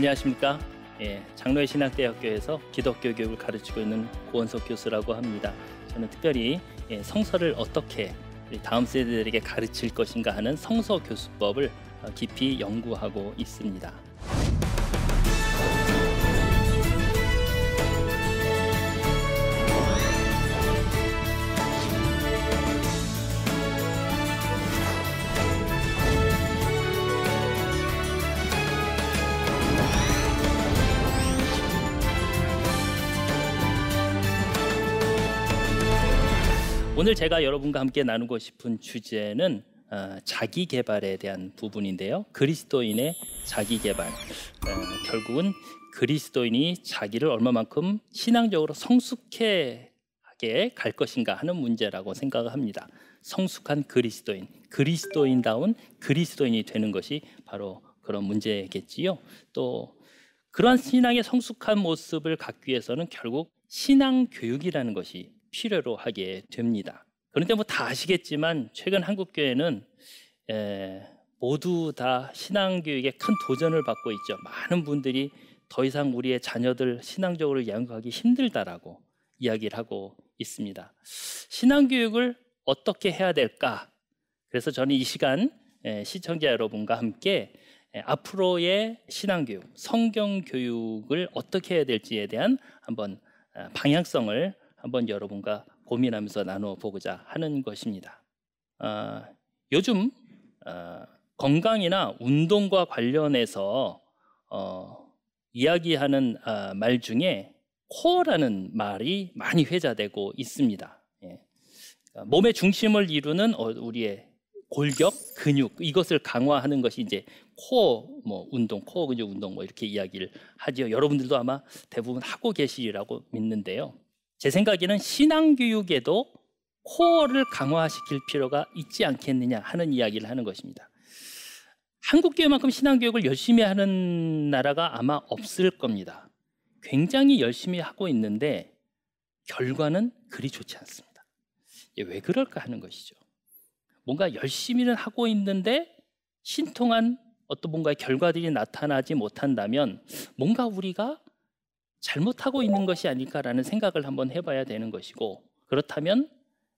안녕하십니까? 예, 장로의 신학대학교에서 기독교 교육을 가르치고 있는 고원석 교수라고 합니다. 저는 특별히 예, 성서를 어떻게 다음 세대들에게 가르칠 것인가 하는 성서 교수법을 어, 깊이 연구하고 있습니다. 오늘 제가 여러분과 함께 나누고 싶은 주제는 어, 자기 개발에 대한 부분인데요. 그리스도인의 자기 개발. 어, 결국은 그리스도인이 자기를 얼마만큼 신앙적으로 성숙하게 갈 것인가 하는 문제라고 생각을 합니다. 성숙한 그리스도인, 그리스도인다운 그리스도인이 되는 것이 바로 그런 문제겠지요. 또 그러한 신앙의 성숙한 모습을 갖기 위해서는 결국 신앙 교육이라는 것이 필요로 하게 됩니다. 그런데 뭐 다 아시겠지만 최근 한국 교회는 모두 다 신앙 교육에 큰 도전을 받고 있죠. 많은 분들이 더 이상 우리의 자녀들 신앙적으로 양육하기 힘들다라고 이야기를 하고 있습니다. 신앙 교육을 어떻게 해야 될까? 그래서 저는 이 시간 시청자 여러분과 함께 앞으로의 신앙 교육, 성경 교육을 어떻게 해야 될지에 대한 한번 아, 방향성을 한번 여러분과 고민하면서 나누어 보고자 하는 것입니다. 어, 요즘 어, 건강이나 운동과 관련해서 어, 이야기하는 아, 말 중에 코어라는 말이 많이 회자되고 있습니다. 예. 그러니까 몸의 중심을 이루는 어, 우리의 골격, 근육 이것을 강화하는 것이 이제 코어 뭐 운동, 코어 근육 운동 뭐 이렇게 이야기를 하죠. 여러분들도 아마 대부분 하고 계시리라고 믿는데요. 제 생각에는 신앙교육에도 코어를 강화시킬 필요가 있지 않겠느냐 하는 이야기를 하는 것입니다. 한국 교회만큼 신앙교육을 열심히 하는 나라가 아마 없을 겁니다. 굉장히 열심히 하고 있는데 결과는 그리 좋지 않습니다. 왜 그럴까 하는 것이죠. 뭔가 열심히는 하고 있는데 신통한 어떤 뭔가의 결과들이 나타나지 못한다면 뭔가 우리가 잘못하고 있는 것이 아닐까라는 생각을 한번 해봐야 되는 것이고 그렇다면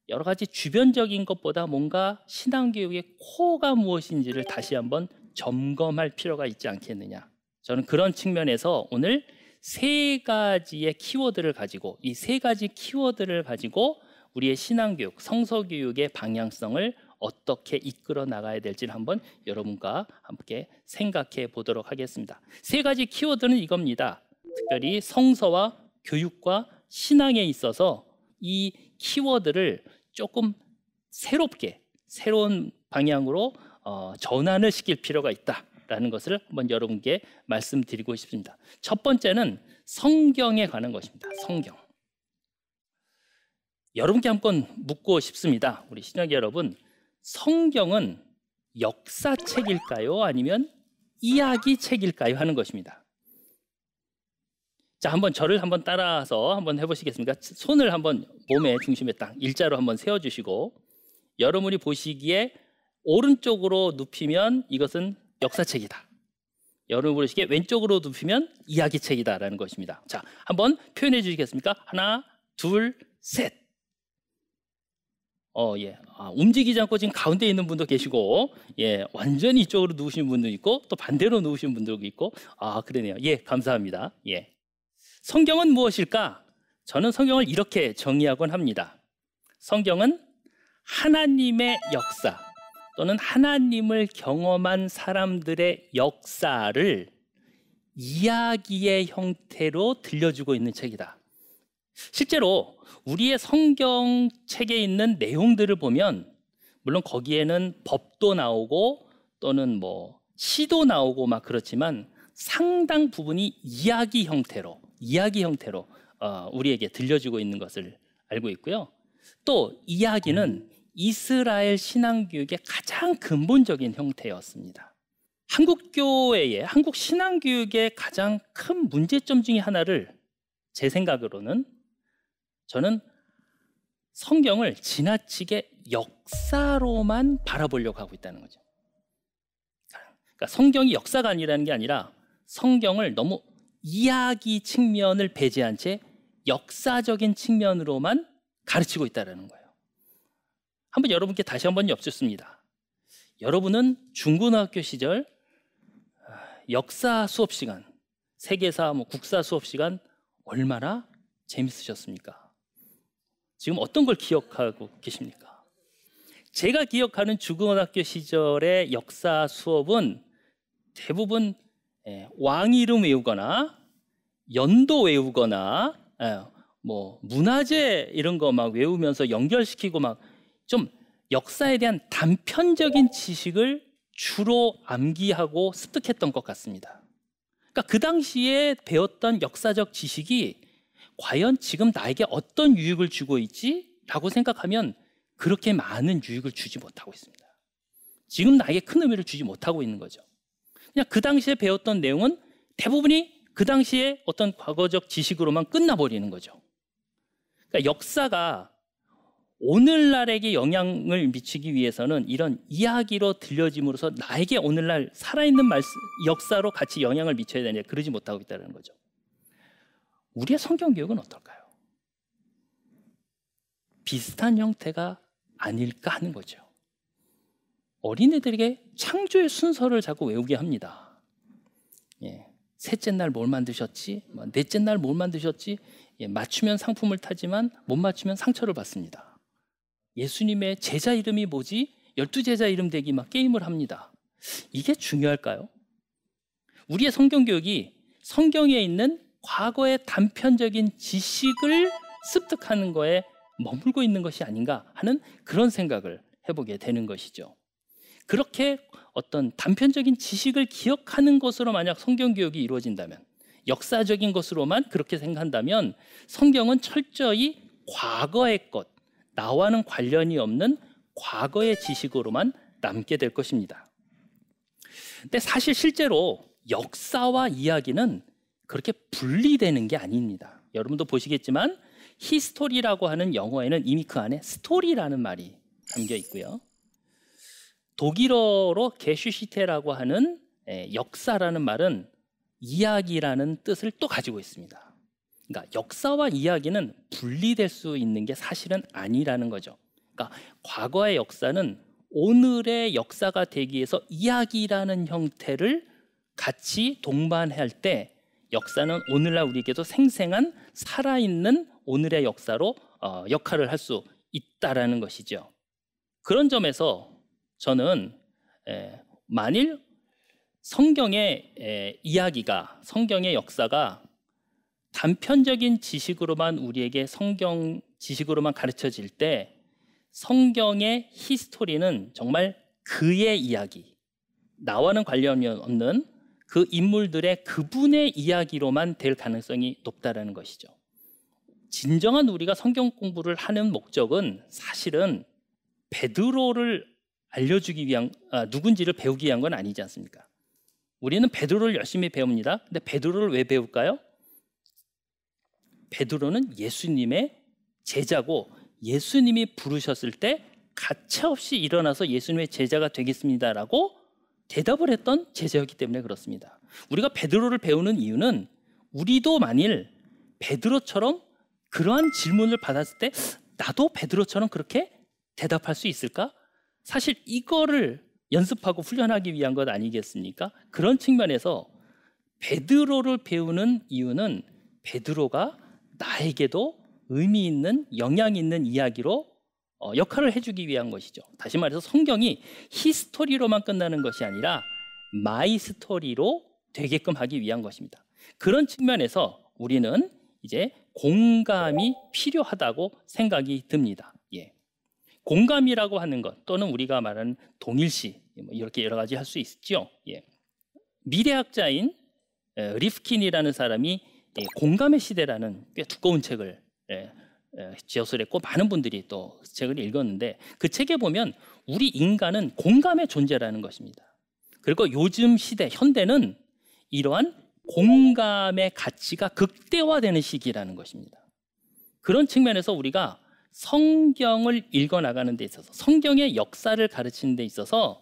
여러 가지 주변적인 것보다 뭔가 신앙교육의 코어가 무엇인지를 다시 한번 점검할 필요가 있지 않겠느냐. 저는 그런 측면에서 오늘 세 가지의 키워드를 가지고 이 세 가지 키워드를 가지고 우리의 신앙교육, 성서교육의 방향성을 어떻게 이끌어 나가야 될지를 한번 여러분과 함께 생각해 보도록 하겠습니다. 세 가지 키워드는 이겁니다. 특별히 성서와 교육과 신앙에 있어서 이 키워드를 조금 새롭게 새로운 방향으로 어, 전환을 시킬 필요가 있다라는 것을 한번 여러분께 말씀드리고 싶습니다. 첫 번째는 성경에 관한 것입니다. 성경. 여러분께 한 번 묻고 싶습니다. 우리 신학 여러분, 성경은 역사책일까요? 아니면 이야기 책일까요? 하는 것입니다. 자, 한번 저를 한번 따라서 한번 해보시겠습니까? 손을 한번 몸의 중심에 딱 일자로 한번 세워주시고 여러분이 보시기에 오른쪽으로 눕히면 이것은 역사책이다. 여러분 보시기에 왼쪽으로 눕히면 이야기책이다라는 것입니다. 자, 한번 표현해 주시겠습니까? 하나, 둘, 셋. 어, 예. 아, 움직이지 않고 지금 가운데 있는 분도 계시고, 예, 완전히 이쪽으로 누우신 분도 있고, 또 반대로 누우신 분도 있고, 아, 그러네요. 예, 감사합니다. 예. 성경은 무엇일까? 저는 성경을 이렇게 정의하곤 합니다. 성경은 하나님의 역사 또는 하나님을 경험한 사람들의 역사를 이야기의 형태로 들려주고 있는 책이다. 실제로 우리의 성경 책에 있는 내용들을 보면 물론 거기에는 법도 나오고 또는 뭐 시도 나오고 막 그렇지만 상당 부분이 이야기 형태로 이야기 형태로 어, 우리에게 들려주고 있는 것을 알고 있고요. 또 이야기는 이스라엘 신앙교육의 가장 근본적인 형태였습니다. 한국 교회의 한국 신앙교육의 가장 큰 문제점 중의 하나를 제 생각으로는 저는 성경을 지나치게 역사로만 바라보려고 하고 있다는 거죠. 그러니까 성경이 역사가 아니라는 게 아니라 성경을 너무 이야기 측면을 배제한 채 역사적인 측면으로만 가르치고 있다는 거예요. 한번 여러분께 다시 한번 엽습니다. 여러분은 중고등학교 시절 아, 역사 수업 시간, 세계사, 뭐 국사 수업 시간 얼마나 재밌으셨습니까? 지금 어떤 걸 기억하고 계십니까? 제가 기억하는 중고등학교 시절의 역사 수업은 대부분 예, 왕 이름 외우거나 연도 외우거나 예, 뭐 문화재 이런 거 막 외우면서 연결시키고 막 좀 역사에 대한 단편적인 지식을 주로 암기하고 습득했던 것 같습니다. 그러니까 그 당시에 배웠던 역사적 지식이 과연 지금 나에게 어떤 유익을 주고 있지라고 생각하면 그렇게 많은 유익을 주지 못하고 있습니다. 지금 나에게 큰 의미를 주지 못하고 있는 거죠. 그냥 그 당시에 배웠던 내용은 대부분이 그 당시에 어떤 과거적 지식으로만 끝나버리는 거죠. 그러니까 역사가 오늘날에게 영향을 미치기 위해서는 이런 이야기로 들려짐으로써 나에게 오늘날 살아있는 말씀, 역사로 같이 영향을 미쳐야 되냐 그러지 못하고 있다는 거죠. 우리의 성경 교육은 어떨까요? 비슷한 형태가 아닐까 하는 거죠. 어린애들에게 창조의 순서를 자꾸 외우게 합니다. 예. 셋째 날 뭘 만드셨지? 뭐 넷째 날 뭘 만드셨지? 예, 맞추면 상품을 타지만 못 맞추면 상처를 받습니다. 예수님의 제자 이름이 뭐지? 열두 제자 이름 대기 막 게임을 합니다. 이게 중요할까요? 우리의 성경 교육이 성경에 있는 과거의 단편적인 지식을 습득하는 거에 머물고 있는 것이 아닌가 하는 그런 생각을 해보게 되는 것이죠. 그렇게 어떤 단편적인 지식을 기억하는 것으로 만약 성경 교육이 이루어진다면 역사적인 것으로만 그렇게 생각한다면 성경은 철저히 과거의 것, 나와는 관련이 없는 과거의 지식으로만 남게 될 것입니다. 근데 사실 실제로 역사와 이야기는 그렇게 분리되는 게 아닙니다. 여러분도 보시겠지만 history라고 하는 영어에는 이미 그 안에 story라는 말이 담겨 있고요. 독일어로 Geschichte라고 하는 역사라는 말은 이야기라는 뜻을 또 가지고 있습니다. 그러니까 역사와 이야기는 분리될 수 있는 게 사실은 아니라는 거죠. 그러니까 과거의 역사는 오늘의 역사가 되기 위해서 이야기라는 형태를 같이 동반할 때 역사는 오늘날 우리에게도 생생한 살아있는 오늘의 역사로 어, 역할을 할 수 있다라는 것이죠. 그런 점에서 저는 에, 만일 성경의 에, 이야기가 성경의 역사가 단편적인 지식으로만 우리에게 성경 지식으로만 가르쳐질 때 성경의 히스토리는 정말 그의 이야기 나와는 관련이 없는 그 인물들의 그분의 이야기로만 될 가능성이 높다라는 것이죠. 진정한 우리가 성경 공부를 하는 목적은 사실은 베드로를 알려주기 위한 아, 누군지를 배우기 위한 건 아니지 않습니까? 우리는 베드로를 열심히 배웁니다. 근데 베드로를 왜 배울까요? 베드로는 예수님의 제자고 예수님이 부르셨을 때 가차없이 일어나서 예수님의 제자가 되겠습니다라고 대답을 했던 제자였기 때문에 그렇습니다. 우리가 베드로를 배우는 이유는 우리도 만일 베드로처럼 그러한 질문을 받았을 때 나도 베드로처럼 그렇게 대답할 수 있을까? 사실 이거를 연습하고 훈련하기 위한 것 아니겠습니까? 그런 측면에서 베드로를 배우는 이유는 베드로가 나에게도 의미 있는 영향 있는 이야기로 어, 역할을 해주기 위한 것이죠. 다시 말해서 성경이 history로만 끝나는 것이 아니라 my story로 되게끔 하기 위한 것입니다. 그런 측면에서 우리는 이제 공감이 필요하다고 생각이 듭니다. 예. 공감이라고 하는 것 또는 우리가 말하는 동일시 뭐 이렇게 여러 가지 할 수 있죠. 예. 미래학자인 리프킨이라는 사람이 예, 공감의 시대라는 꽤 두꺼운 책을 예, 지어서 했고 많은 분들이 또 책을 읽었는데 그 책에 보면 우리 인간은 공감의 존재라는 것입니다. 그리고 요즘 시대 현대는 이러한 공감의 가치가 극대화되는 시기라는 것입니다. 그런 측면에서 우리가 성경을 읽어 나가는 데 있어서 성경의 역사를 가르치는 데 있어서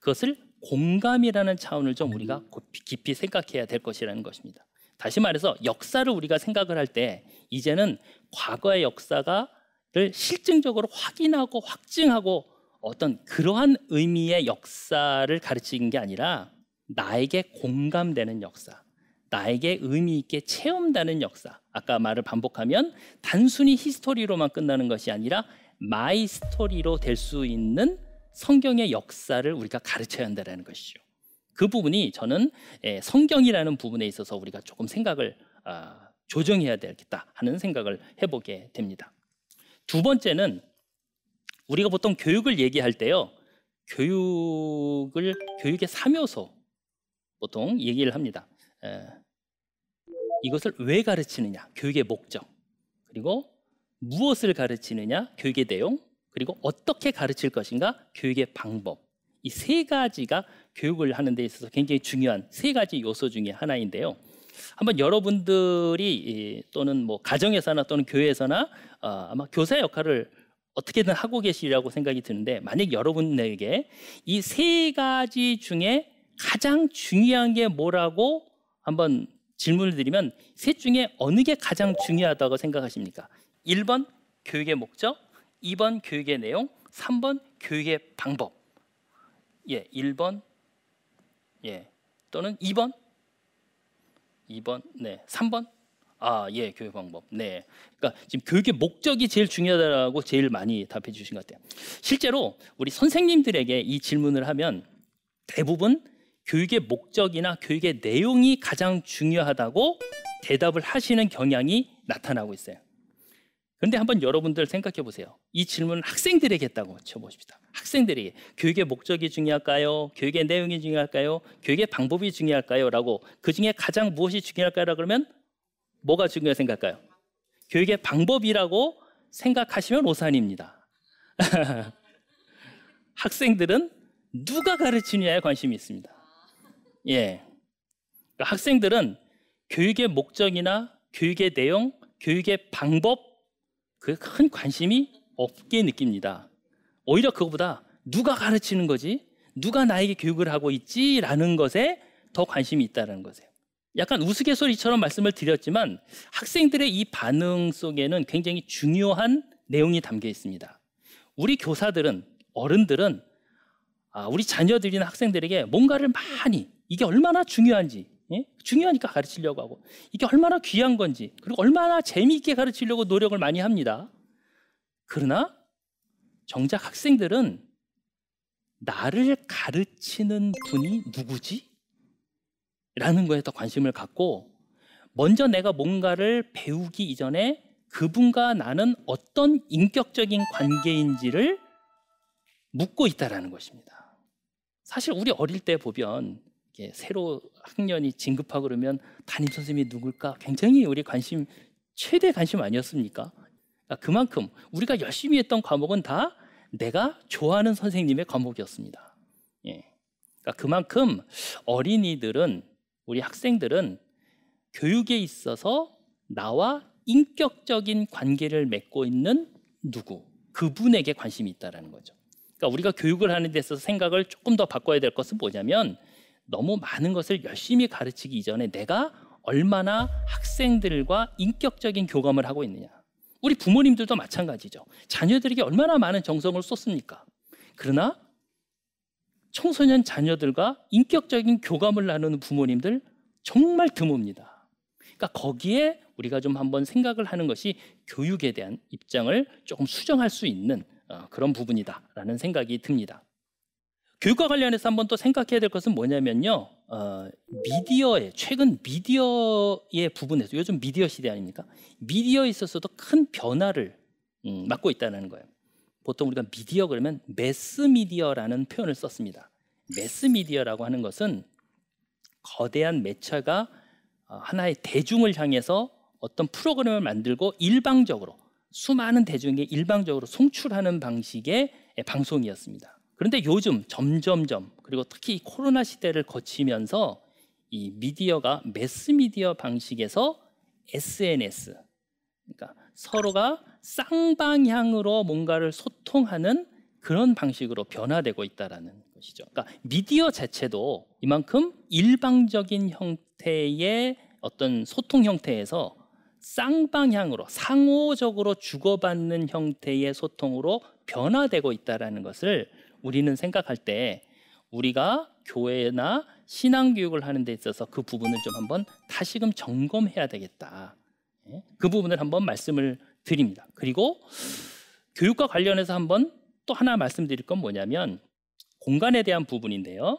그것을 공감이라는 차원을 좀 우리가 깊이 생각해야 될 것이라는 것입니다. 다시 말해서 역사를 우리가 생각을 할 때 이제는 과거의 역사가를 실증적으로 확인하고 확증하고 어떤 그러한 의미의 역사를 가르치는 게 아니라 나에게 공감되는 역사, 나에게 의미 있게 체험되는 역사. 아까 말을 반복하면 단순히 history로만 끝나는 것이 아니라 my story로 될 수 있는 성경의 역사를 우리가 가르쳐야 한다는 것이죠. 그 부분이 저는 예, 성경이라는 부분에 있어서 우리가 조금 생각을 아, 조정해야 되겠다 하는 생각을 해보게 됩니다. 두 번째는 우리가 보통 교육을 얘기할 때요, 교육을 교육의 3요소 보통 얘기를 합니다. 이것을 왜 가르치느냐, 교육의 목적, 그리고 무엇을 가르치느냐, 교육의 내용, 그리고 어떻게 가르칠 것인가, 교육의 방법. 이 세 가지가 교육을 하는 데 있어서 굉장히 중요한 세 가지 요소 중에 하나인데요. 한번 여러분들이 또는 뭐 가정에서나 또는 교회에서나 어, 아마 교사 역할을 어떻게든 하고 계시리라고 생각이 드는데 만약 여러분에게 이 세 가지 중에 가장 중요한 게 뭐라고 한번 질문을 드리면 셋 중에 어느 게 가장 중요하다고 생각하십니까? 1번 교육의 목적, 2번 교육의 내용, 3번 교육의 방법. 예, 1번 예. 또는 2번 2번 네, 3번 아, 예, 교육 방법. 네. 그러니까 지금 교육의 목적이 제일 중요하다고 제일 많이 답해 주신 것 같아요. 실제로 우리 선생님들에게 이 질문을 하면 대부분 교육의 목적이나 교육의 내용이 가장 중요하다고 대답을 하시는 경향이 나타나고 있어요. 그런데 한번 여러분들 생각해 보세요. 이 질문을 학생들에게 했다고 쳐보십시다. 학생들에게 교육의 목적이 중요할까요? 교육의 내용이 중요할까요? 교육의 방법이 중요할까요? 라고 그 중에 가장 무엇이 중요할까요? 그러면 뭐가 중요해 생각할까요? 교육의 방법이라고 생각하시면 오산입니다. 학생들은 누가 가르치느냐에 관심이 있습니다. 예. 그러니까 학생들은 교육의 목적이나 교육의 내용, 교육의 방법 그에 큰 관심이 없게 느낍니다. 오히려 그것보다 누가 가르치는 거지? 누가 나에게 교육을 하고 있지라는 것에 더 관심이 있다는 거세요. 약간 우스갯소리처럼 말씀을 드렸지만 학생들의 이 반응 속에는 굉장히 중요한 내용이 담겨 있습니다. 우리 교사들은 어른들은 아, 우리 자녀들이나 학생들에게 뭔가를 많이 이게 얼마나 중요한지 예? 중요하니까 가르치려고 하고 이게 얼마나 귀한 건지 그리고 얼마나 재미있게 가르치려고 노력을 많이 합니다. 그러나 정작 학생들은 나를 가르치는 분이 누구지? 라는 거에 더 관심을 갖고 먼저 내가 뭔가를 배우기 이전에 그분과 나는 어떤 인격적인 관계인지를 묻고 있다라는 것입니다. 사실 우리 어릴 때 보면 새로 학년이 진급하고 그러면 담임 선생님이 누굴까 굉장히 우리 관심 최대 관심 아니었습니까? 그러니까 그만큼 우리가 열심히 했던 과목은 다 내가 좋아하는 선생님의 과목이었습니다. 예. 그러니까 그만큼 어린이들은 우리 학생들은 교육에 있어서 나와 인격적인 관계를 맺고 있는 누구 그분에게 관심이 있다라는 거죠. 그러니까 우리가 교육을 하는 데 있어서 생각을 조금 더 바꿔야 될 것은 뭐냐면 너무 많은 것을 열심히 가르치기 이전에 내가 얼마나 학생들과 인격적인 교감을 하고 있느냐. 우리 부모님들도 마찬가지죠. 자녀들에게 얼마나 많은 정성을 쏟습니까? 그러나 청소년 자녀들과 인격적인 교감을 나누는 부모님들 정말 드뭅니다. 그러니까 거기에 우리가 좀 한번 생각을 하는 것이 교육에 대한 입장을 조금 수정할 수 있는 어, 그런 부분이다라는 생각이 듭니다. 교육과 관련해서 한번 또 생각해야 될 것은 뭐냐면요. 어, 미디어의 최근 미디어의 부분에서 요즘 미디어 시대 아닙니까? 미디어에 있어서도 큰 변화를 음, 맞고 있다는 거예요. 보통 우리가 미디어 그러면 매스 미디어라는 표현을 썼습니다. 매스 미디어라고 하는 것은 거대한 매체가 어, 하나의 대중을 향해서 어떤 프로그램을 만들고 일방적으로 수많은 대중에게 일방적으로 송출하는 방식의 방송이었습니다. 그런데 요즘 점점점 그리고 특히 코로나 시대를 거치면서 이 미디어가 매스 미디어 방식에서 SNS 그러니까 서로가 쌍방향으로 뭔가를 소통하는 그런 방식으로 변화되고 있다라는 것이죠. 그러니까 미디어 자체도 이만큼 일방적인 형태의 어떤 소통 형태에서 쌍방향으로 상호적으로 주고받는 형태의 소통으로 변화되고 있다라는 것을 우리는 생각할 때 우리가 교회나 신앙 교육을 하는 데 있어서 그 부분을 좀 한번 다시금 점검해야 되겠다. 예? 그 부분을 한번 말씀을 드립니다. 그리고 교육과 관련해서 한번 또 하나 말씀드릴 건 뭐냐면 공간에 대한 부분인데요.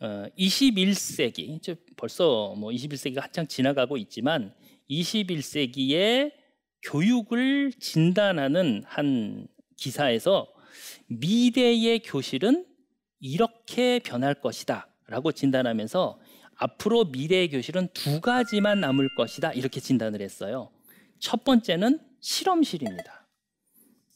어, 21세기 벌써 뭐 21세기가 한창 지나가고 있지만 21세기에 교육을 진단하는 한 기사에서 미래의 교실은 이렇게 변할 것이다 라고 진단하면서 앞으로 미래의 교실은 두 가지만 남을 것이다 이렇게 진단을 했어요. 첫 번째는 실험실입니다.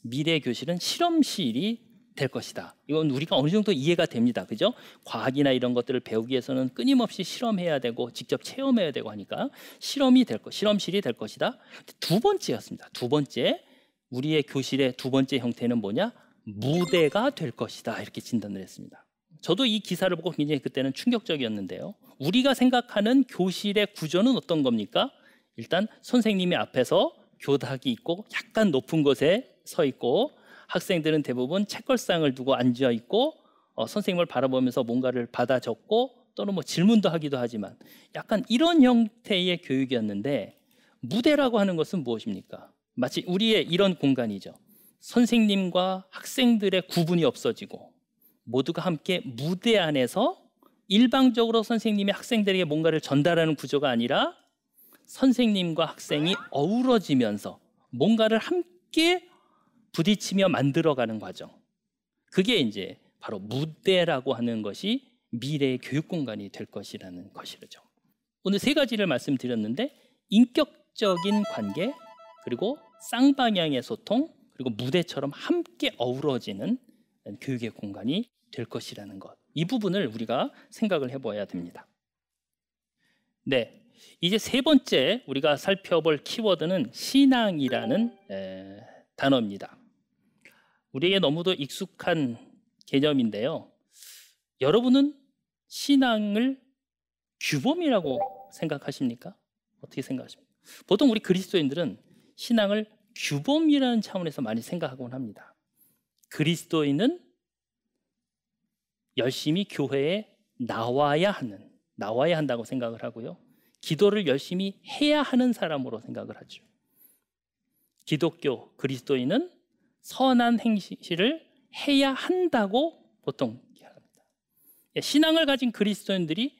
미래의 교실은 실험실이 될 것이다. 이건 우리가 어느 정도 이해가 됩니다. 그죠? 과학이나 이런 것들을 배우기 위해서는 끊임없이 실험해야 되고 직접 체험해야 되고 하니까 실험이 될 것, 실험실이 될 것이다. 두 번째였습니다. 두 번째, 우리의 교실의 두 번째 형태는 뭐냐? 무대가 될 것이다. 이렇게 진단을 했습니다. 저도 이 기사를 보고 굉장히 그때는 충격적이었는데요. 우리가 생각하는 교실의 구조는 어떤 겁니까? 일단 선생님이 앞에서 교탁이 있고 약간 높은 곳에 서 있고 학생들은 대부분 책걸상을 두고 앉아 있고 어, 선생님을 바라보면서 뭔가를 받아 적고 또는 뭐 질문도 하기도 하지만 약간 이런 형태의 교육이었는데 무대라고 하는 것은 무엇입니까? 마치 우리의 이런 공간이죠. 선생님과 학생들의 구분이 없어지고 모두가 함께 무대 안에서 일방적으로 선생님이 학생들에게 뭔가를 전달하는 구조가 아니라 선생님과 학생이 어우러지면서 뭔가를 함께 부딪히며 만들어가는 과정. 그게 이제 바로 무대라고 하는 것이 미래의 교육 공간이 될 것이라는 것이죠. 오늘 세 가지를 말씀드렸는데 인격적인 관계 그리고 쌍방향의 소통 그리고 무대처럼 함께 어우러지는 교육의 공간이 될 것이라는 것. 이 부분을 우리가 생각을 해봐야 됩니다. 네. 이제 세 번째 우리가 살펴볼 키워드는 신앙이라는 에, 단어입니다. 우리에게 너무도 익숙한 개념인데요. 여러분은 신앙을 규범이라고 생각하십니까? 어떻게 생각하십니까? 보통 우리 그리스도인들은 신앙을 규범이라는 차원에서 많이 생각하곤 합니다. 그리스도인은 열심히 교회에 나와야 하는, 나와야 한다고 생각을 하고요. 기도를 열심히 해야 하는 사람으로 생각을 하죠. 기독교 그리스도인은 선한 행실을 해야 한다고 보통 합니다. 예, 신앙을 가진 그리스도인들이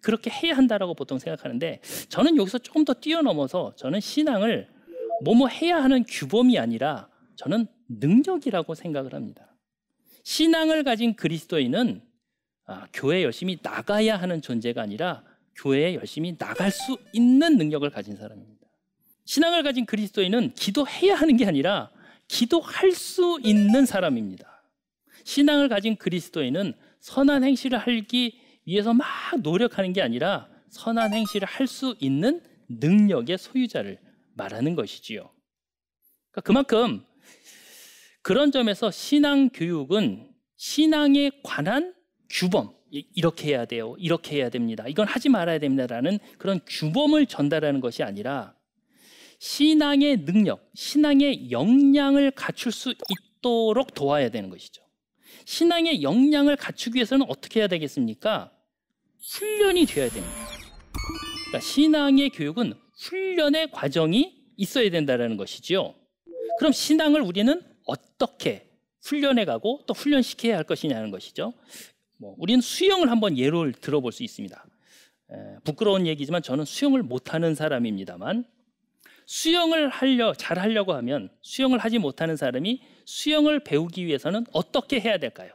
그렇게 해야 한다라고 보통 생각하는데 저는 여기서 조금 더 뛰어넘어서 저는 신앙을 뭐뭐 해야 하는 규범이 아니라 저는 능력이라고 생각을 합니다. 신앙을 가진 그리스도인은 아, 교회 열심히 나가야 하는 존재가 아니라 교회에 열심히 나갈 수 있는 능력을 가진 사람입니다. 신앙을 가진 그리스도인은 기도해야 하는 게 아니라 기도할 수 있는 사람입니다. 신앙을 가진 그리스도인은 선한 행실을 하기 위해서 막 노력하는 게 아니라 선한 행실을 할 수 있는 능력의 소유자를 말하는 것이지요. 그러니까 그만큼 그런 점에서 신앙 교육은 신앙에 관한 규범, 이렇게 해야 돼요. 이렇게 해야 됩니다. 이건 하지 말아야 됩니다라는 그런 규범을 전달하는 것이 아니라 신앙의 능력, 신앙의 역량을 갖출 수 있도록 도와야 되는 것이죠. 신앙의 역량을 갖추기 위해서는 어떻게 해야 되겠습니까? 훈련이 되어야 됩니다. 그러니까 신앙의 교육은 훈련의 과정이 있어야 된다는 것이지요. 그럼 신앙을 우리는 어떻게 훈련해 가고 또 훈련시켜야 할 것이냐는 것이죠. 뭐 우리는 수영을 한번 예를 들어볼 수 있습니다. 에, 부끄러운 얘기지만 저는 수영을 못하는 사람입니다만 수영을 하려 잘 하려고 하면 수영을 하지 못하는 사람이 수영을 배우기 위해서는 어떻게 해야 될까요?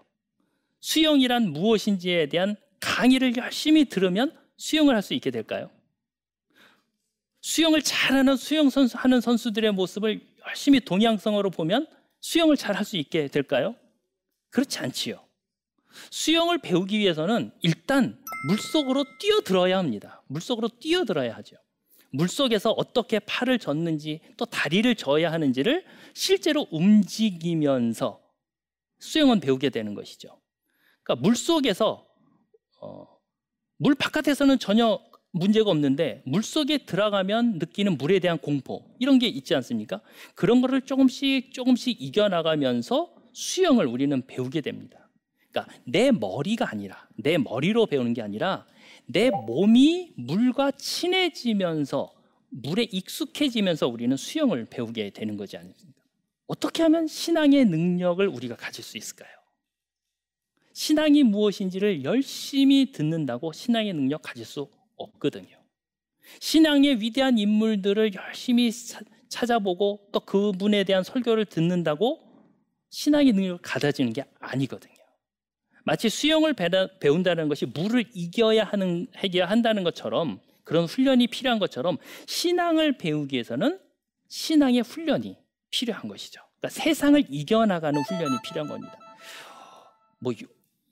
수영이란 무엇인지에 대한 강의를 열심히 들으면 수영을 할 수 있게 될까요? 수영을 잘하는 수영 선수 하는 선수들의 모습을 열심히 동양성으로 보면 수영을 잘할 수 있게 될까요? 그렇지 않지요. 수영을 배우기 위해서는 일단 물속으로 뛰어들어야 합니다. 물속으로 뛰어들어야 하죠. 물속에서 어떻게 팔을 젓는지 또 다리를 져야 하는지를 실제로 움직이면서 수영은 배우게 되는 것이죠. 그러니까 물 속에서 어, 물 바깥에서는 전혀 문제가 없는데 물 속에 들어가면 느끼는 물에 대한 공포 이런 게 있지 않습니까? 그런 거를 조금씩 조금씩 이겨나가면서 수영을 우리는 배우게 됩니다. 그러니까 내 머리가 아니라 내 머리로 배우는 게 아니라 내 몸이 물과 친해지면서 물에 익숙해지면서 우리는 수영을 배우게 되는 거지 않습니까? 어떻게 하면 신앙의 능력을 우리가 가질 수 있을까요? 신앙이 무엇인지를 열심히 듣는다고 신앙의 능력 가질 수 없거든요. 신앙의 위대한 인물들을 열심히 찾아보고 또 그분에 대한 설교를 듣는다고 신앙의 능력을 가다지는 게 아니거든요. 마치 수영을 배운다는 것이 물을 이겨야 하는 해야 한다는 것처럼 그런 훈련이 필요한 것처럼 신앙을 배우기 위해서는 신앙의 훈련이 필요한 것이죠. 그러니까 세상을 이겨나가는 훈련이 필요한 겁니다. 뭐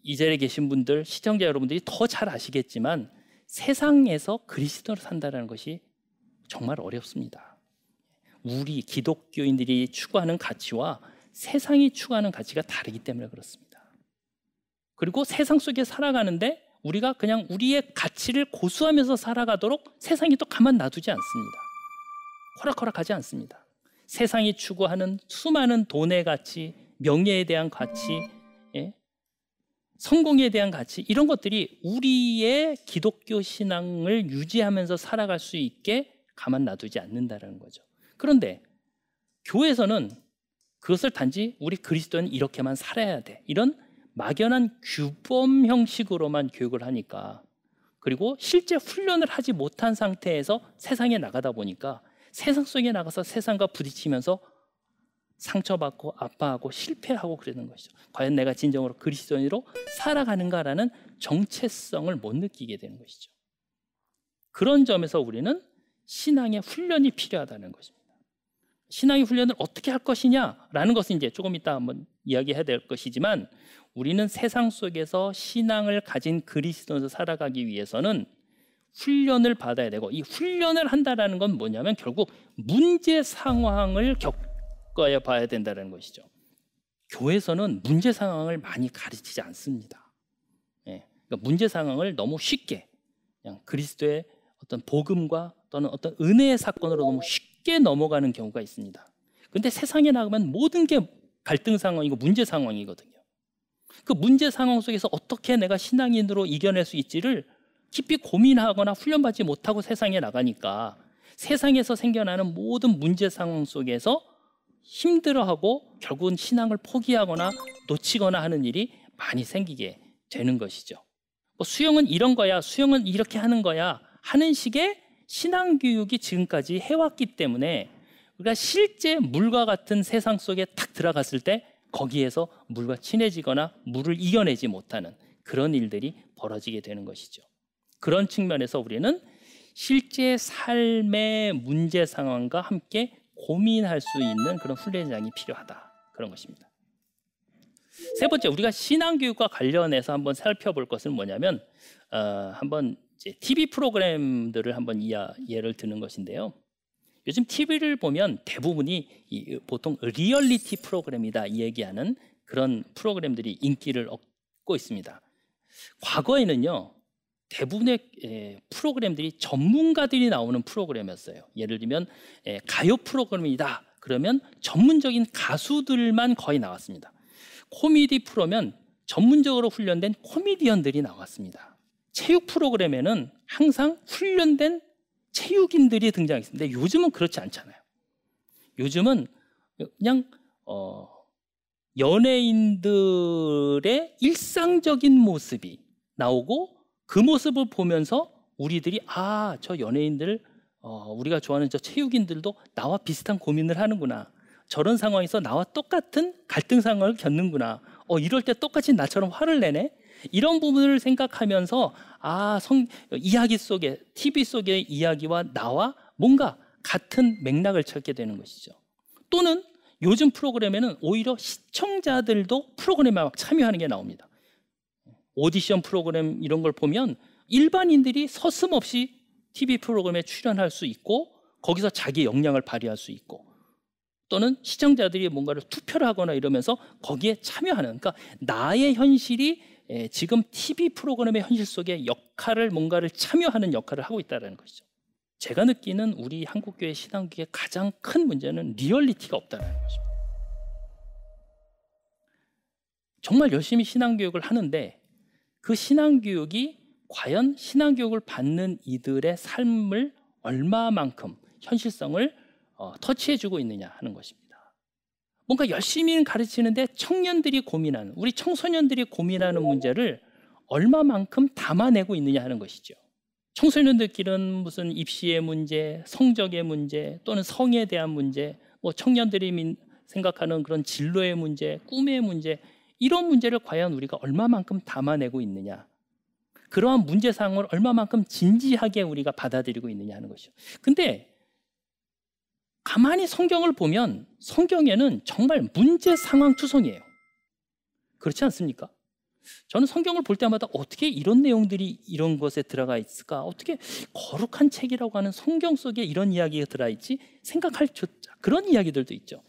이 자리에 계신 분들, 시청자 여러분들이 더 잘 아시겠지만 세상에서 그리스도로 산다는 것이 정말 어렵습니다. 우리 기독교인들이 추구하는 가치와 세상이 추구하는 가치가 다르기 때문에 그렇습니다. 그리고 세상 속에 살아가는데 우리가 그냥 우리의 가치를 고수하면서 살아가도록 세상이 또 가만 놔두지 않습니다. 호락호락하지 않습니다. 세상이 추구하는 수많은 돈의 가치, 명예에 대한 가치, 예? 성공에 대한 가치 이런 것들이 우리의 기독교 신앙을 유지하면서 살아갈 수 있게 가만 놔두지 않는다는 거죠. 그런데 교회에서는 그것을 단지 우리 그리스도는 이렇게만 살아야 돼. 이런 막연한 규범 형식으로만 교육을 하니까 그리고 실제 훈련을 하지 못한 상태에서 세상에 나가다 보니까 세상 속에 나가서 세상과 부딪히면서 상처받고 아파하고 실패하고 그러는 것이죠. 과연 내가 진정으로 그리스도인으로 살아가는가라는 정체성을 못 느끼게 되는 것이죠. 그런 점에서 우리는 신앙의 훈련이 필요하다는 것입니다. 신앙의 훈련을 어떻게 할 것이냐라는 것은 이제 조금 이따 한번 이야기해야 될 것이지만 우리는 세상 속에서 신앙을 가진 그리스도인으로 살아가기 위해서는 훈련을 받아야 되고 이 훈련을 한다라는 건 뭐냐면 결국 문제 상황을 겪 어야 봐야 된다는 것이죠. 교회에서는 문제 상황을 많이 가르치지 않습니다. 예, 그러니까 문제 상황을 너무 쉽게 그냥 그리스도의 어떤 복음과 또는 어떤 은혜의 사건으로 너무 쉽게 넘어가는 경우가 있습니다. 근데 세상에 나가면 모든 게 갈등 상황이고 문제 상황이거든요. 그 문제 상황 속에서 어떻게 내가 신앙인으로 이겨낼 수 있지를 깊이 고민하거나 훈련받지 못하고 세상에 나가니까 세상에서 생겨나는 모든 문제 상황 속에서 힘들어하고 결국은 신앙을 포기하거나 놓치거나 하는 일이 많이 생기게 되는 것이죠. 뭐 수영은 이런 거야, 수영은 이렇게 하는 거야 하는 식의 신앙 교육이 지금까지 해왔기 때문에 우리가 실제 물과 같은 세상 속에 탁 들어갔을 때 거기에서 물과 친해지거나 물을 이겨내지 못하는 그런 일들이 벌어지게 되는 것이죠. 그런 측면에서 우리는 실제 삶의 문제 상황과 함께 고민할 수 있는 그런 훈련장이 필요하다. 그런 것입니다. 세 번째, 우리가 신앙교육과 관련해서 한번 살펴볼 것은 뭐냐면, 어, 한번 TV 프로그램들을 한번 이야, 예를 드는 것인데요. 요즘 TV를 보면 대부분이 이, 보통 리얼리티 프로그램이다 이 얘기하는 그런 프로그램들이 인기를 얻고 있습니다. 과거에는요 대부분의 에, 프로그램들이 전문가들이 나오는 프로그램이었어요. 예를 들면 에, 가요 프로그램이다 그러면 전문적인 가수들만 거의 나왔습니다. 코미디 프로면 전문적으로 훈련된 코미디언들이 나왔습니다. 체육 프로그램에는 항상 훈련된 체육인들이 등장했습니다. 요즘은 그렇지 않잖아요. 요즘은 그냥 어, 연예인들의 일상적인 모습이 나오고 그 모습을 보면서 우리들이 아 저 연예인들 어, 우리가 좋아하는 저 체육인들도 나와 비슷한 고민을 하는구나. 저런 상황에서 나와 똑같은 갈등 상황을 겪는구나. 어, 이럴 때 똑같이 나처럼 화를 내네. 이런 부분을 생각하면서 아, 성, 이야기 속에 TV 속의 이야기와 나와 뭔가 같은 맥락을 찾게 되는 것이죠. 또는 요즘 프로그램에는 오히려 시청자들도 프로그램에 막 참여하는 게 나옵니다. 오디션 프로그램 이런 걸 보면 일반인들이 서슴없이 TV 프로그램에 출연할 수 있고 거기서 자기 역량을 발휘할 수 있고 또는 시청자들이 뭔가를 투표를 하거나 이러면서 거기에 참여하는 그러니까 나의 현실이 지금 TV 프로그램의 현실 속에 역할을 뭔가를 참여하는 역할을 하고 있다는 것이죠. 제가 느끼는 우리 한국 교회 신앙교육의 가장 큰 문제는 리얼리티가 없다는 것입니다. 정말 열심히 신앙교육을 하는데 그 신앙교육이 과연 신앙교육을 받는 이들의 삶을 얼마만큼 현실성을 어, 터치해주고 있느냐 하는 것입니다. 뭔가 열심히 가르치는데 청년들이 고민하는 우리 청소년들이 고민하는 문제를 얼마만큼 담아내고 있느냐 하는 것이죠. 청소년들끼리는 무슨 입시의 문제, 성적의 문제 또는 성에 대한 문제, 뭐 청년들이 생각하는 그런 진로의 문제, 꿈의 문제 이런 문제를 과연 우리가 얼마만큼 담아내고 있느냐 그러한 문제 상황을 얼마만큼 진지하게 우리가 받아들이고 있느냐 하는 것이죠. 근데 가만히 성경을 보면 성경에는 정말 문제 상황 투성이에요. 그렇지 않습니까? 저는 성경을 볼 때마다 어떻게 이런 내용들이 이런 것에 들어가 있을까? 어떻게 거룩한 책이라고 하는 성경 속에 이런 이야기가 들어있지? 생각할 그런 이야기들도 있죠.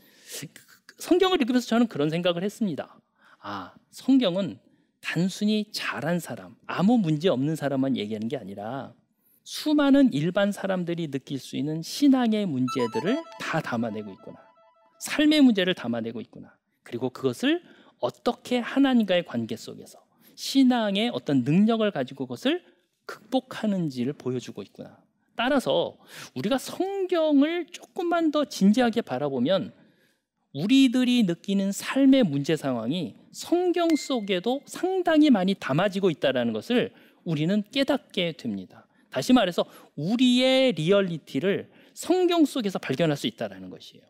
성경을 읽으면서 저는 그런 생각을 했습니다. 아, 성경은 단순히 잘한 사람, 아무 문제 없는 사람만 얘기하는 게 아니라 수많은 일반 사람들이 느낄 수 있는 신앙의 문제들을 다 담아내고 있구나. 삶의 문제를 담아내고 있구나. 그리고 그것을 어떻게 하나님과의 관계 속에서 신앙의 어떤 능력을 가지고 그것을 극복하는지를 보여주고 있구나. 따라서 우리가 성경을 조금만 더 진지하게 바라보면 우리들이 느끼는 삶의 문제 상황이 성경 속에도 상당히 많이 담아지고 있다는 것을 우리는 깨닫게 됩니다. 다시 말해서 우리의 리얼리티를 성경 속에서 발견할 수 있다는 것이에요.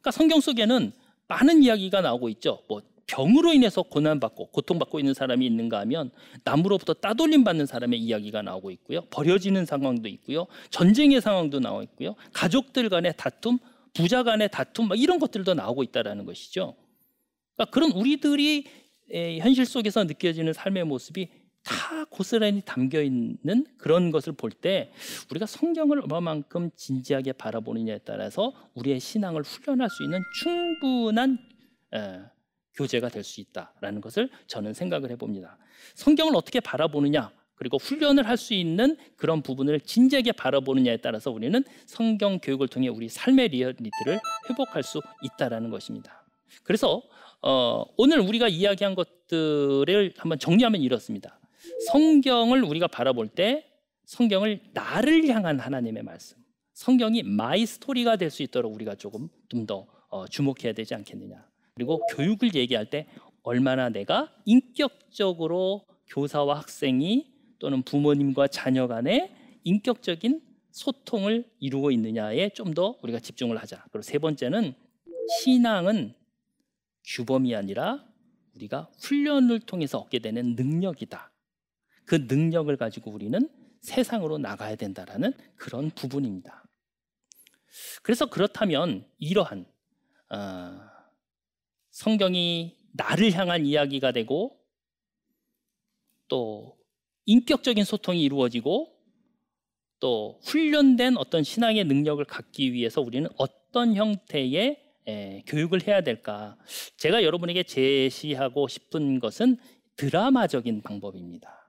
그러니까 성경 속에는 많은 이야기가 나오고 있죠. 뭐 병으로 인해서 고난받고 고통받고 있는 사람이 있는가 하면 남으로부터 따돌림 받는 사람의 이야기가 나오고 있고요. 버려지는 상황도 있고요. 전쟁의 상황도 나와 있고요. 가족들 간의 다툼, 부자 간의 다툼 이런 것들도 나오고 있다라는 것이죠. 그러니까 그런 우리들이 현실 속에서 느껴지는 삶의 모습이 다 고스란히 담겨 있는 그런 것을 볼 때 우리가 성경을 얼마만큼 진지하게 바라보느냐에 따라서 우리의 신앙을 훈련할 수 있는 충분한 에, 교재가 될 수 있다라는 것을 저는 생각을 해봅니다. 성경을 어떻게 바라보느냐 그리고 훈련을 할 수 있는 그런 부분을 진지하게 바라보느냐에 따라서 우리는 성경 교육을 통해 우리 삶의 리얼리티를 회복할 수 있다라는 것입니다. 그래서 어, 오늘 우리가 이야기한 것들을 한번 정리하면 이렇습니다. 성경을 우리가 바라볼 때 성경을 나를 향한 하나님의 말씀, 성경이 my story가 될 수 있도록 우리가 조금 좀더 어, 주목해야 되지 않겠느냐. 그리고 교육을 얘기할 때 얼마나 내가 인격적으로 교사와 학생이 또는 부모님과 자녀 간의 인격적인 소통을 이루고 있느냐에 좀 더 우리가 집중을 하자. 그리고 세 번째는 신앙은 규범이 아니라 우리가 훈련을 통해서 얻게 되는 능력이다. 그 능력을 가지고 우리는 세상으로 나가야 된다라는 그런 부분입니다. 그래서 그렇다면 이러한 어, 성경이 나를 향한 이야기가 되고 또 인격적인 소통이 이루어지고 또 훈련된 어떤 신앙의 능력을 갖기 위해서 우리는 어떤 형태의 에, 교육을 해야 될까? 제가 여러분에게 제시하고 싶은 것은 드라마적인 방법입니다.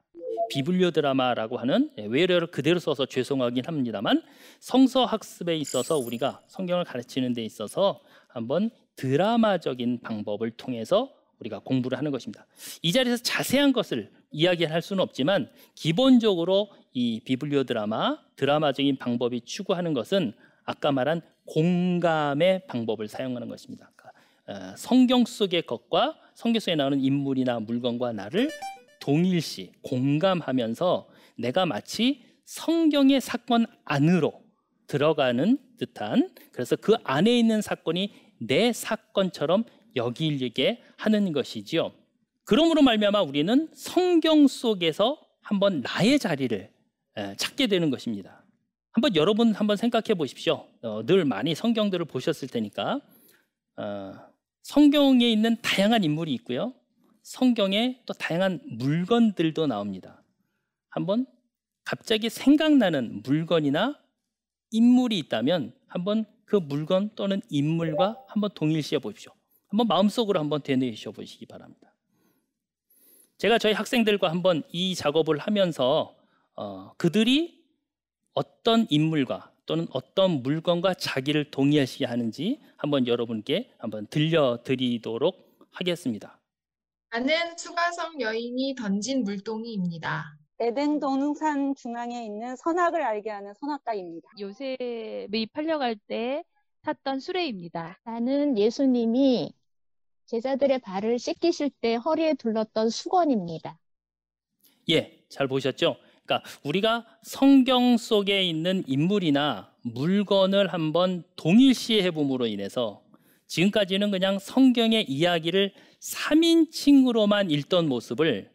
비블리오 드라마라고 하는 예, 외래어를 그대로 써서 죄송하긴 합니다만 성서 학습에 있어서 우리가 성경을 가르치는 데 있어서 한번 드라마적인 방법을 통해서 우리가 공부를 하는 것입니다. 이 자리에서 자세한 것을 이야기할 수는 없지만 기본적으로 이 비블리오 드라마 드라마적인 방법이 추구하는 것은 아까 말한 공감의 방법을 사용하는 것입니다. 그러니까, 어, 성경 속의 것과 성경 속에 나오는 인물이나 물건과 나를 동일시 공감하면서 내가 마치 성경의 사건 안으로 들어가는 듯한 그래서 그 안에 있는 사건이 내 사건처럼 여기게 하는 것이지요. 그러므로 말미암아 우리는 성경 속에서 한번 나의 자리를 찾게 되는 것입니다. 한번 여러분 한번 생각해 보십시오. 어, 늘 많이 성경들을 보셨을 테니까 어, 성경에 있는 다양한 인물이 있고요. 성경에 또 다양한 물건들도 나옵니다. 한번 갑자기 생각나는 물건이나 인물이 있다면 한번 그 물건 또는 인물과 한번 동일시해 보십시오. 한번 마음속으로 한번 되뇌으셔 보시기 바랍니다. 제가 저희 학생들과 한번 이 작업을 하면서 어, 그들이 어떤 인물과 또는 어떤 물건과 자기를 동의하시게 하는지 한번 여러분께 한번 들려드리도록 하겠습니다. 나는 수가성 여인이 던진 물동이입니다. 에덴 동산 중앙에 있는 선악을 알게 하는 선악과입니다. 요셉이 팔려갈 때 탔던 수레입니다. 나는 예수님이 제자들의 발을 씻기실 때 허리에 둘렀던 수건입니다. 예, 잘 보셨죠? 그러니까 우리가 성경 속에 있는 인물이나 물건을 한번 동일시해 봄으로 인해서 지금까지는 그냥 성경의 이야기를 3인칭으로만 읽던 모습을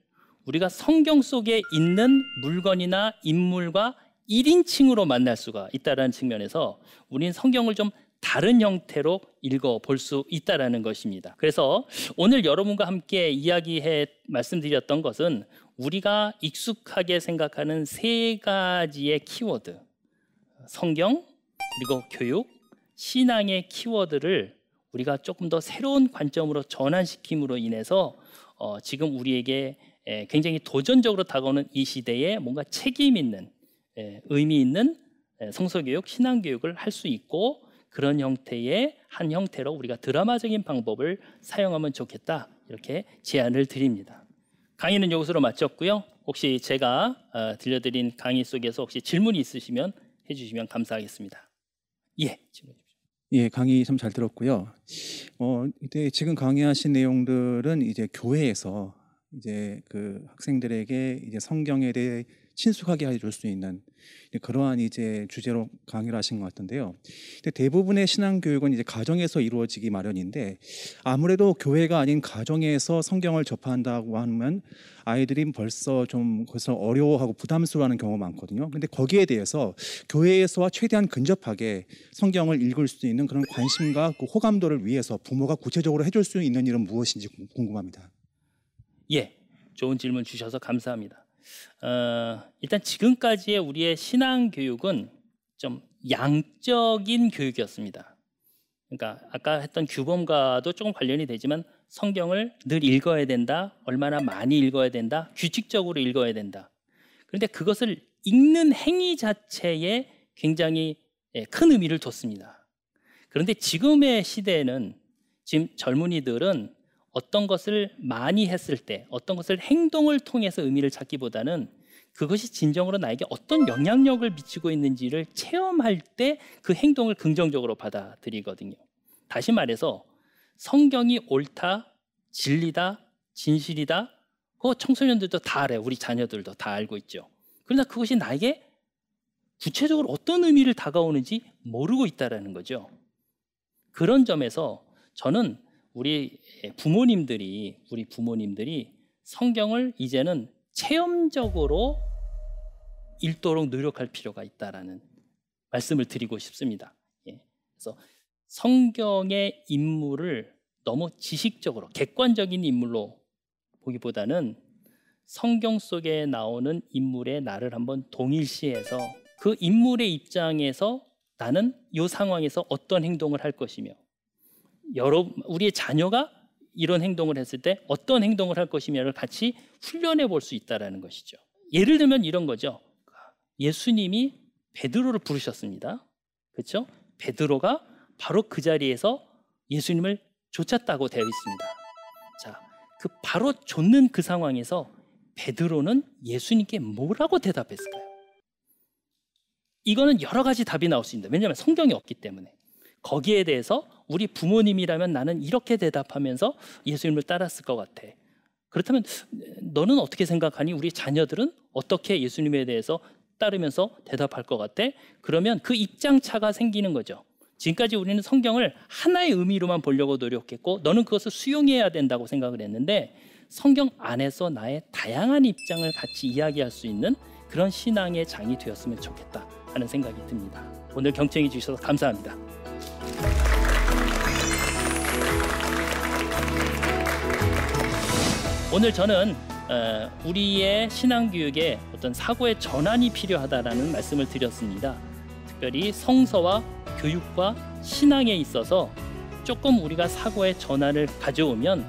우리가 성경 속에 있는 물건이나 인물과 1인칭으로 만날 수가 있다는 측면에서 우리는 성경을 좀 다른 형태로 읽어 볼 수 있다라는 것입니다. 그래서 오늘 여러분과 함께 이야기해 말씀드렸던 것은 우리가 익숙하게 생각하는 세 가지의 키워드. 성경, 그리고 교육, 신앙의 키워드를 우리가 조금 더 새로운 관점으로 전환시킴으로 인해서 어, 지금 우리에게 에, 굉장히 도전적으로 다가오는 이 시대에 뭔가 책임 있는 에, 의미 있는 에, 성서교육, 신앙교육을 할 수 있고 그런 형태의 한 형태로 우리가 드라마적인 방법을 사용하면 좋겠다 이렇게 제안을 드립니다. 강의는 여기서로 마쳤고요. 혹시 제가 어, 들려드린 강의 속에서 혹시 질문이 있으시면 해주시면 감사하겠습니다. 예, 질문. 예, 강의 참 잘 들었고요. 어, 이때 지금 강의하신 내용들은 이제 교회에서 이제 그 학생들에게 이제 성경에 대해 친숙하게 해줄 수 있는 그러한 이제 주제로 강의를 하신 것 같은데요. 근데 대부분의 신앙 교육은 이제 가정에서 이루어지기 마련인데 아무래도 교회가 아닌 가정에서 성경을 접한다고 하면 아이들이 벌써 좀 거기서 어려워하고 부담스러워하는 경우가 많거든요. 근데 거기에 대해서 교회에서와 최대한 근접하게 성경을 읽을 수 있는 그런 관심과 그 호감도를 위해서 부모가 구체적으로 해줄 수 있는 일은 무엇인지 궁금합니다. 예, 좋은 질문 주셔서 감사합니다. 어, 일단 지금까지의 우리의 신앙 교육은 좀 양적인 교육이었습니다. 그러니까 아까 했던 규범과도 조금 관련이 되지만 성경을 늘 읽어야 된다, 얼마나 많이 읽어야 된다, 규칙적으로 읽어야 된다. 그런데 그것을 읽는 행위 자체에 굉장히 예, 큰 의미를 뒀습니다. 그런데 지금의 시대에는 지금 젊은이들은 어떤 것을 많이 했을 때 어떤 것을 행동을 통해서 의미를 찾기보다는 그것이 진정으로 나에게 어떤 영향력을 미치고 있는지를 체험할 때 그 행동을 긍정적으로 받아들이거든요. 다시 말해서 성경이 옳다, 진리다, 진실이다. 그 청소년들도 다 알아요. 우리 자녀들도 다 알고 있죠. 그러나 그것이 나에게 구체적으로 어떤 의미를 다가오는지 모르고 있다라는 거죠. 그런 점에서 저는 우리 부모님들이 우리 부모님들이 성경을 이제는 체험적으로 읽도록 노력할 필요가 있다라는 말씀을 드리고 싶습니다. 예. 그래서 성경의 인물을 너무 지식적으로 객관적인 인물로 보기보다는 성경 속에 나오는 인물의 나를 한번 동일시해서 그 인물의 입장에서 나는 이 상황에서 어떤 행동을 할 것이며 여러 우리의 자녀가 이런 행동을 했을 때 어떤 행동을 할 것이냐를 같이 훈련해 볼 수 있다라는 것이죠. 예를 들면 이런 거죠. 예수님이 베드로를 부르셨습니다. 그렇죠? 베드로가 바로 그 자리에서 예수님을 쫓았다고 되어 있습니다. 자, 그 바로 쫓는 그 상황에서 베드로는 예수님께 뭐라고 대답했을까요? 이거는 여러 가지 답이 나올 수 있습니다. 왜냐하면 성경이 없기 때문에. 거기에 대해서 우리 부모님이라면 나는 이렇게 대답하면서 예수님을 따랐을 것 같아. 그렇다면 너는 어떻게 생각하니? 우리 자녀들은 어떻게 예수님에 대해서 따르면서 대답할 것 같아? 그러면 그 입장차가 생기는 거죠. 지금까지 우리는 성경을 하나의 의미로만 보려고 노력했고 너는 그것을 수용해야 된다고 생각을 했는데 성경 안에서 나의 다양한 입장을 같이 이야기할 수 있는 그런 신앙의 장이 되었으면 좋겠다 하는 생각이 듭니다. 오늘 경청해 주셔서 감사합니다. 오늘 저는 어, 우리의 신앙교육에 어떤 사고의 전환이 필요하다라는 말씀을 드렸습니다. 특별히 성서와 교육과 신앙에 있어서 조금 우리가 사고의 전환을 가져오면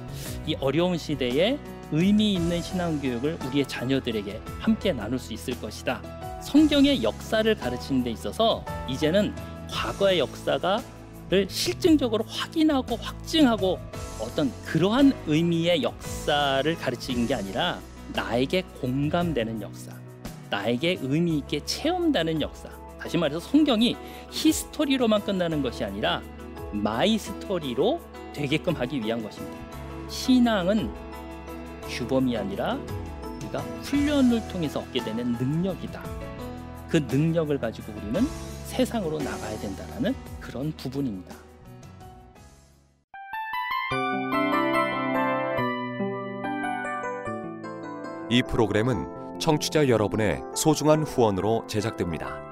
이 어려운 시대에 의미 있는 신앙 교육을 우리의 자녀들에게 함께 나눌 수 있을 것이다. 성경의 역사를 가르치는 데 있어서 이제는 과거의 역사가 를 실증적으로 확인하고 확증하고 어떤 그러한 의미의 역사를 가르치는 게 아니라 나에게 공감되는 역사, 나에게 의미 있게 체험되는 역사. 다시 말해서 성경이 history로만 끝나는 것이 아니라 my story로 되게끔 하기 위한 것입니다. 신앙은 규범이 아니라 우리가 훈련을 통해서 얻게 되는 능력이다. 그 능력을 가지고 우리는 세상으로 나가야 된다라는 그런 부분입니다. 이 프로그램은 청취자 여러분의 소중한 후원으로 제작됩니다.